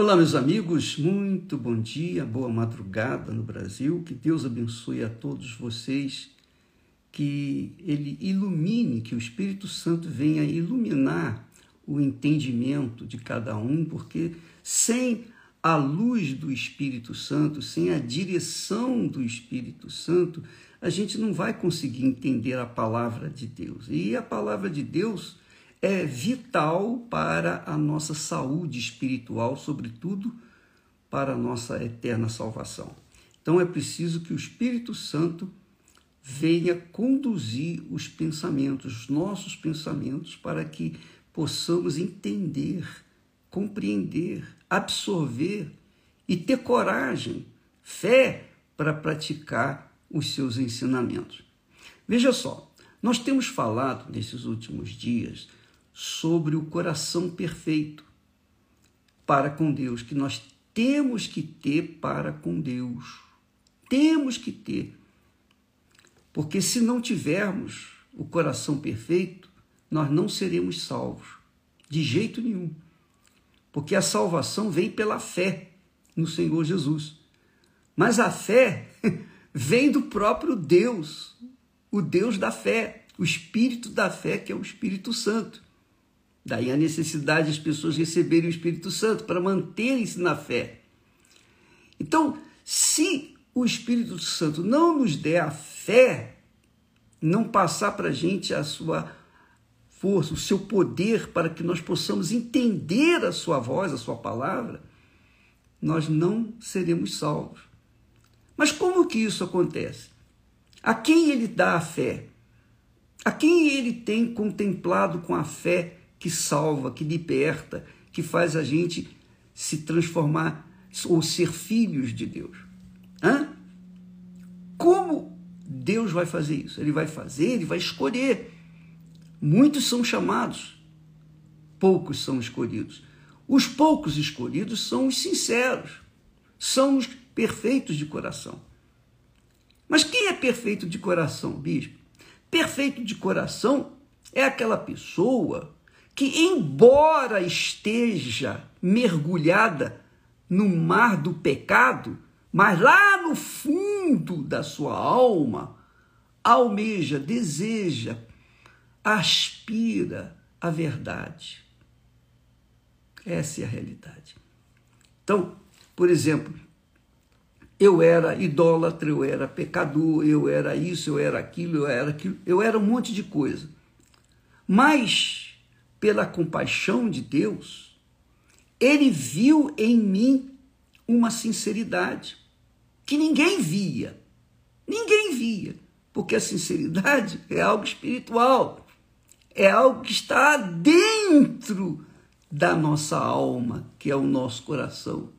Olá, meus amigos, muito bom dia, boa madrugada no Brasil. Que Deus abençoe a todos vocês, que Ele ilumine, que o Espírito Santo venha iluminar o entendimento de cada um, porque sem a luz do Espírito Santo, sem a direção do Espírito Santo, a gente não vai conseguir entender a palavra de Deus. E a palavra de Deus é vital para a nossa saúde espiritual, sobretudo para a nossa eterna salvação. Então é preciso que o Espírito Santo venha conduzir os pensamentos, os nossos pensamentos, para que possamos entender, compreender, absorver e ter coragem, fé para praticar os seus ensinamentos. Veja só, nós temos falado nesses últimos dias sobre o coração perfeito para com Deus, que nós temos que ter para com Deus. Temos que ter. Porque se não tivermos o coração perfeito, nós não seremos salvos, de jeito nenhum. Porque a salvação vem pela fé no Senhor Jesus. Mas a fé vem do próprio Deus, o Deus da fé, o Espírito da fé, que é o Espírito Santo. Daí a necessidade das pessoas receberem o Espírito Santo para manterem-se na fé. Então, se o Espírito Santo não nos der a fé, não passar para a gente a sua força, o seu poder para que nós possamos entender a sua voz, a sua palavra, nós não seremos salvos. Mas como que isso acontece? A quem ele dá a fé? A quem ele tem contemplado com a fé que salva, que liberta, que faz a gente se transformar ou ser filhos de Deus. Hã? Como Deus vai fazer isso? Ele vai fazer, ele vai escolher. Muitos são chamados, poucos são escolhidos. Os poucos escolhidos são os sinceros, são os perfeitos de coração. Mas quem é perfeito de coração, bispo? Perfeito de coração é aquela pessoa que, embora esteja mergulhada no mar do pecado, mas lá no fundo da sua alma, almeja, deseja, aspira a verdade. Essa é a realidade. Então, por exemplo, eu era idólatra, eu era pecador, eu era isso, eu era aquilo, eu era aquilo, eu era um monte de coisa. Mas pela compaixão de Deus, ele viu em mim uma sinceridade que ninguém via. Ninguém via, porque a sinceridade é algo espiritual, é algo que está dentro da nossa alma, que é o nosso coração.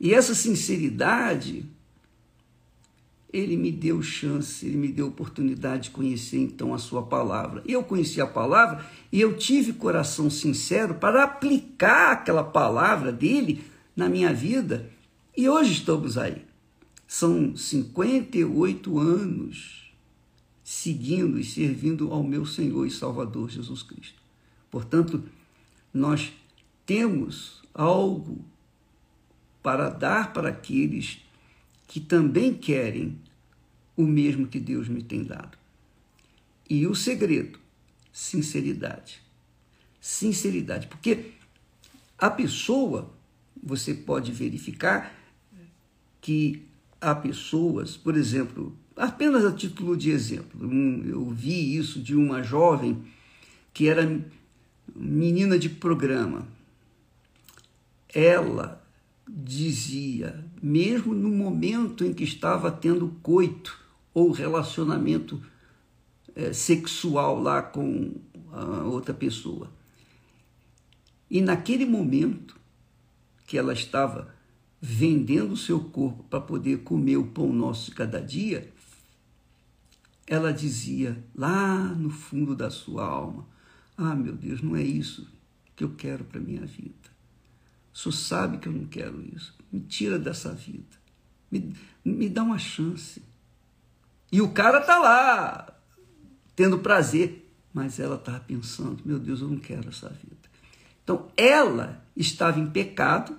E essa sinceridade ele me deu chance, ele me deu oportunidade de conhecer então a sua palavra. Eu conheci a palavra e eu tive coração sincero para aplicar aquela palavra dele na minha vida. E hoje estamos aí. São 58 anos seguindo e servindo ao meu Senhor e Salvador Jesus Cristo. Portanto, nós temos algo para dar para aqueles que também querem o mesmo que Deus me tem dado. E o segredo, sinceridade. Sinceridade, porque a pessoa, você pode verificar que há pessoas, por exemplo, apenas a título de exemplo, eu vi isso de uma jovem que era menina de programa. Ela dizia, mesmo no momento em que estava tendo coito ou relacionamento é, sexual lá com a outra pessoa. E naquele momento que ela estava vendendo o seu corpo para poder comer o pão nosso de cada dia, ela dizia lá no fundo da sua alma: Ah, meu Deus, não é isso que eu quero para minha vida. Senhor sabe que eu não quero isso. Me tira dessa vida. Me, me dá uma chance. E o cara tá lá, tendo prazer. Mas ela estava pensando: meu Deus, eu não quero essa vida. Então, ela estava em pecado,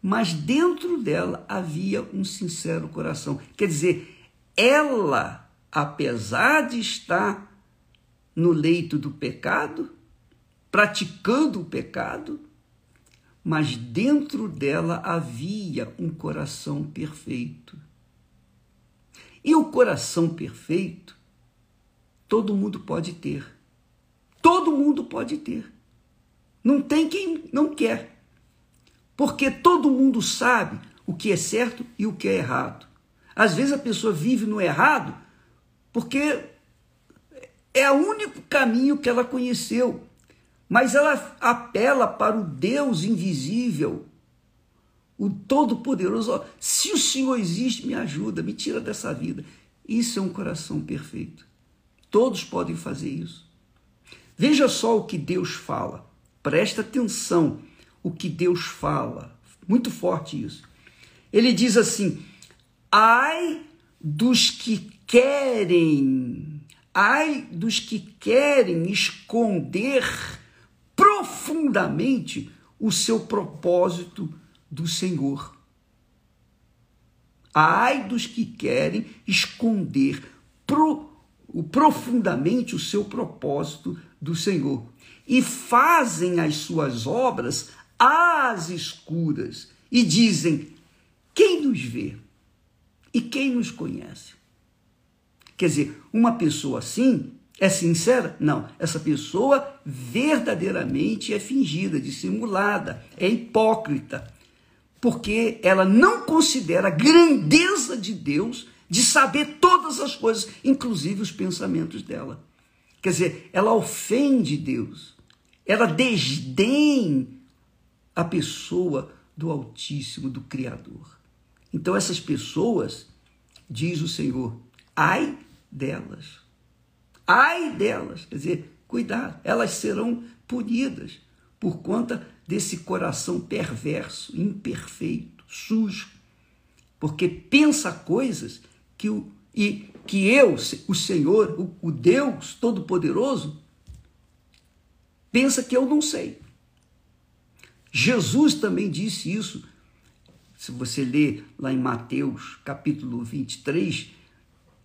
mas dentro dela havia um sincero coração. Quer dizer, ela, apesar de estar no leito do pecado, praticando o pecado, mas dentro dela havia um coração perfeito. E o coração perfeito, todo mundo pode ter. Todo mundo pode ter. Não tem quem não quer. Porque todo mundo sabe o que é certo e o que é errado. Às vezes a pessoa vive no errado porque é o único caminho que ela conheceu. Mas ela apela para o Deus invisível, o Todo-Poderoso. Se o Senhor existe, me ajuda, me tira dessa vida. Isso é um coração perfeito. Todos podem fazer isso. Veja só o que Deus fala. Presta atenção o que Deus fala. Muito forte isso. Ele diz assim: ai dos que querem, ai dos que querem esconder profundamente o seu propósito do Senhor. Ai dos que querem esconder pro, profundamente o seu propósito do Senhor e fazem as suas obras às escuras e dizem: quem nos vê e quem nos conhece? Quer dizer, uma pessoa assim é sincera? Não. Essa pessoa verdadeiramente é fingida, dissimulada, é hipócrita, porque ela não considera a grandeza de Deus de saber todas as coisas, inclusive os pensamentos dela. Quer dizer, ela ofende Deus, ela desdém a pessoa do Altíssimo, do Criador. Então, essas pessoas, diz o Senhor, ai delas Ai delas, quer dizer, cuidado, elas serão punidas por conta desse coração perverso, imperfeito, sujo, porque pensa coisas que o, e que eu, o Senhor, o, o Deus Todo-Poderoso, pensa que eu não sei. Jesus também disse isso. Se você ler lá em Mateus capítulo 23,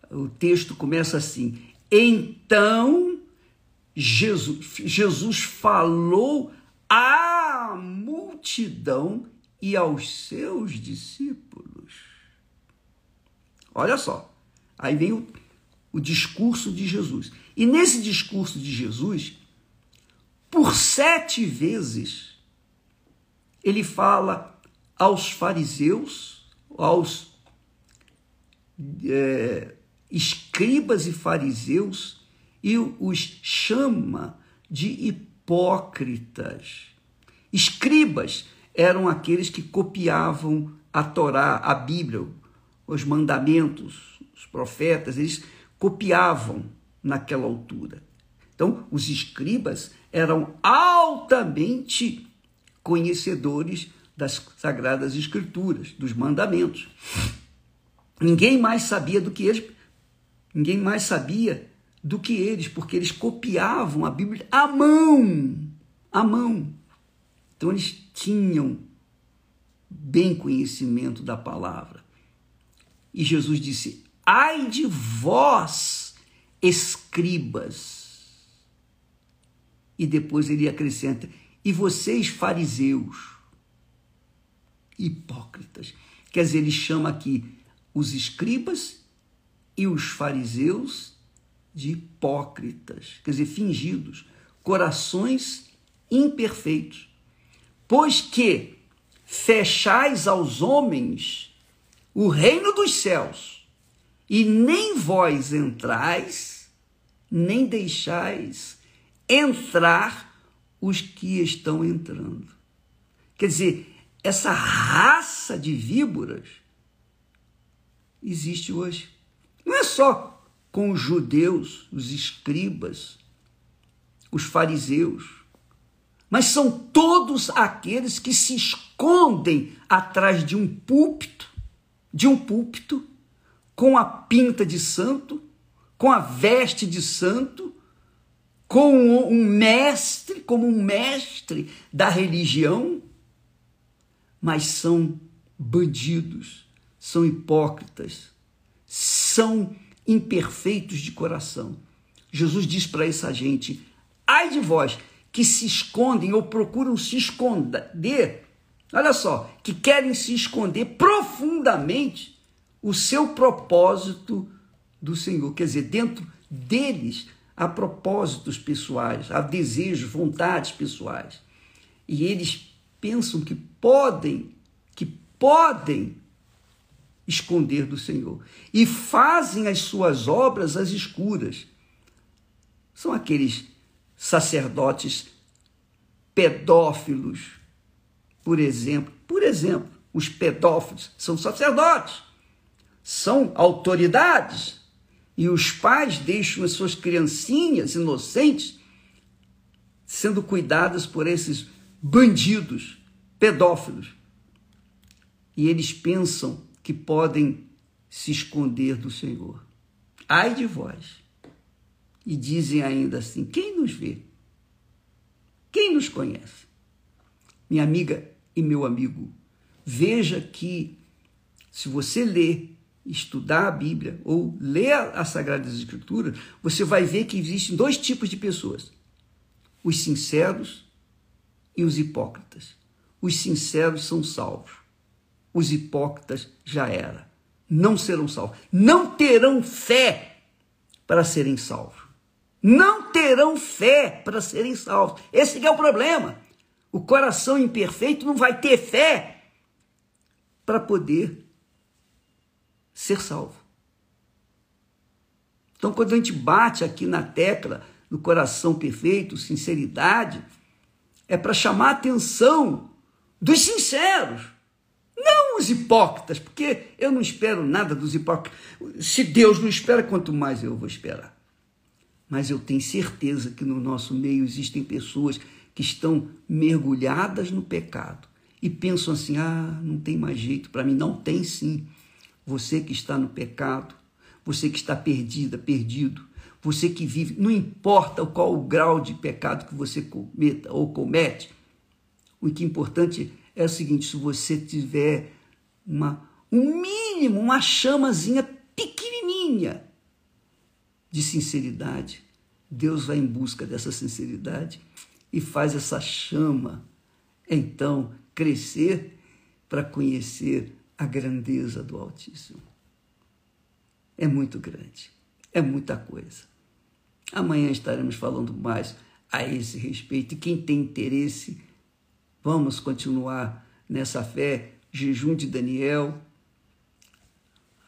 o texto começa assim: então, Jesus, Jesus falou à multidão e aos seus discípulos. Olha só, aí vem o, o discurso de Jesus. E nesse discurso de Jesus, por sete vezes, ele fala aos fariseus, aos é, escribas e fariseus e os chama de hipócritas. Escribas eram aqueles que copiavam a Torá, a Bíblia, os mandamentos, os profetas, eles copiavam naquela altura. Então, os escribas eram altamente conhecedores das sagradas escrituras, dos mandamentos. Ninguém mais sabia do que eles, Ninguém mais sabia do que eles, porque eles copiavam a Bíblia à mão, à mão. Então eles tinham bem conhecimento da palavra. E Jesus disse: Ai de vós, escribas. E depois ele acrescenta: E vocês, fariseus, hipócritas. Quer dizer, ele chama aqui os escribas e os fariseus de hipócritas, quer dizer, fingidos, corações imperfeitos. Pois que fechais aos homens o reino dos céus, e nem vós entrais, nem deixais entrar os que estão entrando. Quer dizer, essa raça de víboras existe hoje. Não é só com os judeus, os escribas, os fariseus, mas são todos aqueles que se escondem atrás de um púlpito, de um púlpito, com a pinta de santo, com a veste de santo, com um mestre, como um mestre da religião, mas são bandidos, são hipócritas, são imperfeitos de coração. Jesus diz para essa gente: ai de vós que se escondem ou procuram se esconder, olha só, que querem se esconder profundamente o seu propósito do Senhor. Quer dizer, dentro deles há propósitos pessoais, há desejos, vontades pessoais. E eles pensam que podem, que podem esconder do Senhor. E fazem as suas obras às escuras. São aqueles sacerdotes pedófilos, por exemplo. Por exemplo, os pedófilos são sacerdotes, são autoridades. E os pais deixam as suas criancinhas inocentes sendo cuidadas por esses bandidos, pedófilos. E eles pensam que podem se esconder do Senhor. Ai de vós! E dizem ainda assim: quem nos vê? Quem nos conhece? Minha amiga e meu amigo, veja que se você ler, estudar a Bíblia ou ler as Sagradas Escrituras, você vai ver que existem dois tipos de pessoas: os sinceros e os hipócritas. Os sinceros são salvos os hipócritas já era. Não serão salvos. Não terão fé para serem salvos. Não terão fé para serem salvos. Esse é o problema. O coração imperfeito não vai ter fé para poder ser salvo. Então, quando a gente bate aqui na tecla do coração perfeito, sinceridade, é para chamar a atenção dos sinceros não os hipócritas, porque eu não espero nada dos hipócritas. Se Deus não espera, quanto mais eu vou esperar. Mas eu tenho certeza que no nosso meio existem pessoas que estão mergulhadas no pecado e pensam assim: ah, não tem mais jeito para mim. Não tem sim. Você que está no pecado, você que está perdida, perdido, você que vive, não importa qual o grau de pecado que você cometa ou comete, o que é importante é o seguinte: se você tiver uma, um mínimo, uma chamazinha pequenininha de sinceridade, Deus vai em busca dessa sinceridade e faz essa chama, então, crescer para conhecer a grandeza do Altíssimo. É muito grande, é muita coisa. Amanhã estaremos falando mais a esse respeito e quem tem interesse Vamos continuar nessa fé, jejum de Daniel.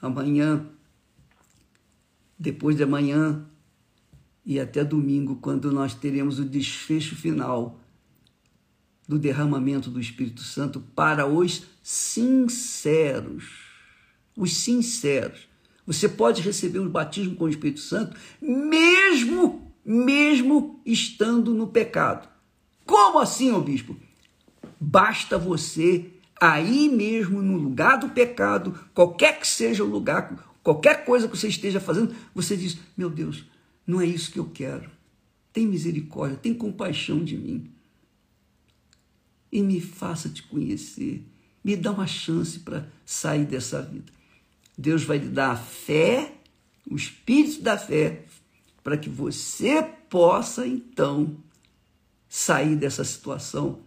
Amanhã, depois de amanhã e até domingo, quando nós teremos o desfecho final do derramamento do Espírito Santo para os sinceros. Os sinceros. Você pode receber o batismo com o Espírito Santo mesmo mesmo estando no pecado. Como assim, ô bispo? Basta você aí mesmo no lugar do pecado, qualquer que seja o lugar, qualquer coisa que você esteja fazendo, você diz: Meu Deus, não é isso que eu quero. Tem misericórdia, tem compaixão de mim. E me faça te conhecer. Me dá uma chance para sair dessa vida. Deus vai lhe dar a fé, o espírito da fé, para que você possa então sair dessa situação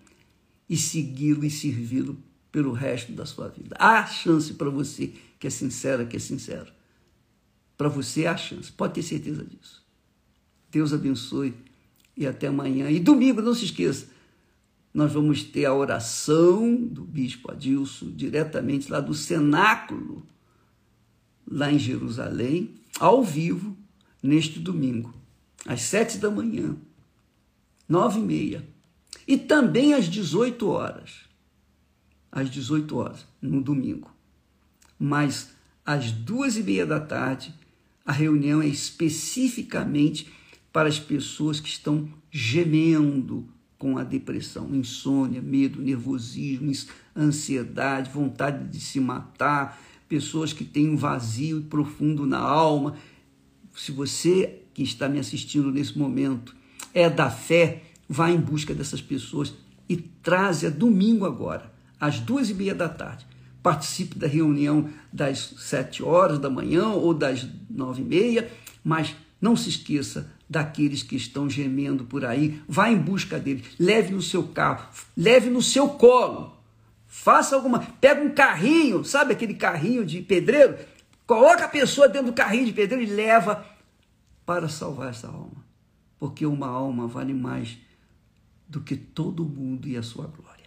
e segui-lo e servi-lo pelo resto da sua vida. Há chance para você que é sincera, que é sincero. Para você há chance, pode ter certeza disso. Deus abençoe e até amanhã. E domingo, não se esqueça, nós vamos ter a oração do bispo Adilson, diretamente lá do cenáculo, lá em Jerusalém, ao vivo, neste domingo, às sete da manhã, nove e meia e também às 18 horas. Às 18 horas, no domingo. Mas às duas e meia da tarde, a reunião é especificamente para as pessoas que estão gemendo com a depressão, insônia, medo, nervosismo, ansiedade, vontade de se matar, pessoas que têm um vazio profundo na alma. Se você que está me assistindo nesse momento é da fé, Vá em busca dessas pessoas e traze a domingo agora, às duas e meia da tarde. Participe da reunião das sete horas da manhã ou das nove e meia, mas não se esqueça daqueles que estão gemendo por aí. Vá em busca deles, leve no seu carro, leve no seu colo. Faça alguma, pega um carrinho, sabe aquele carrinho de pedreiro? Coloca a pessoa dentro do carrinho de pedreiro e leva para salvar essa alma. Porque uma alma vale mais do que todo mundo e a sua glória.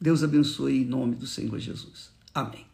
Deus abençoe em nome do Senhor Jesus. Amém.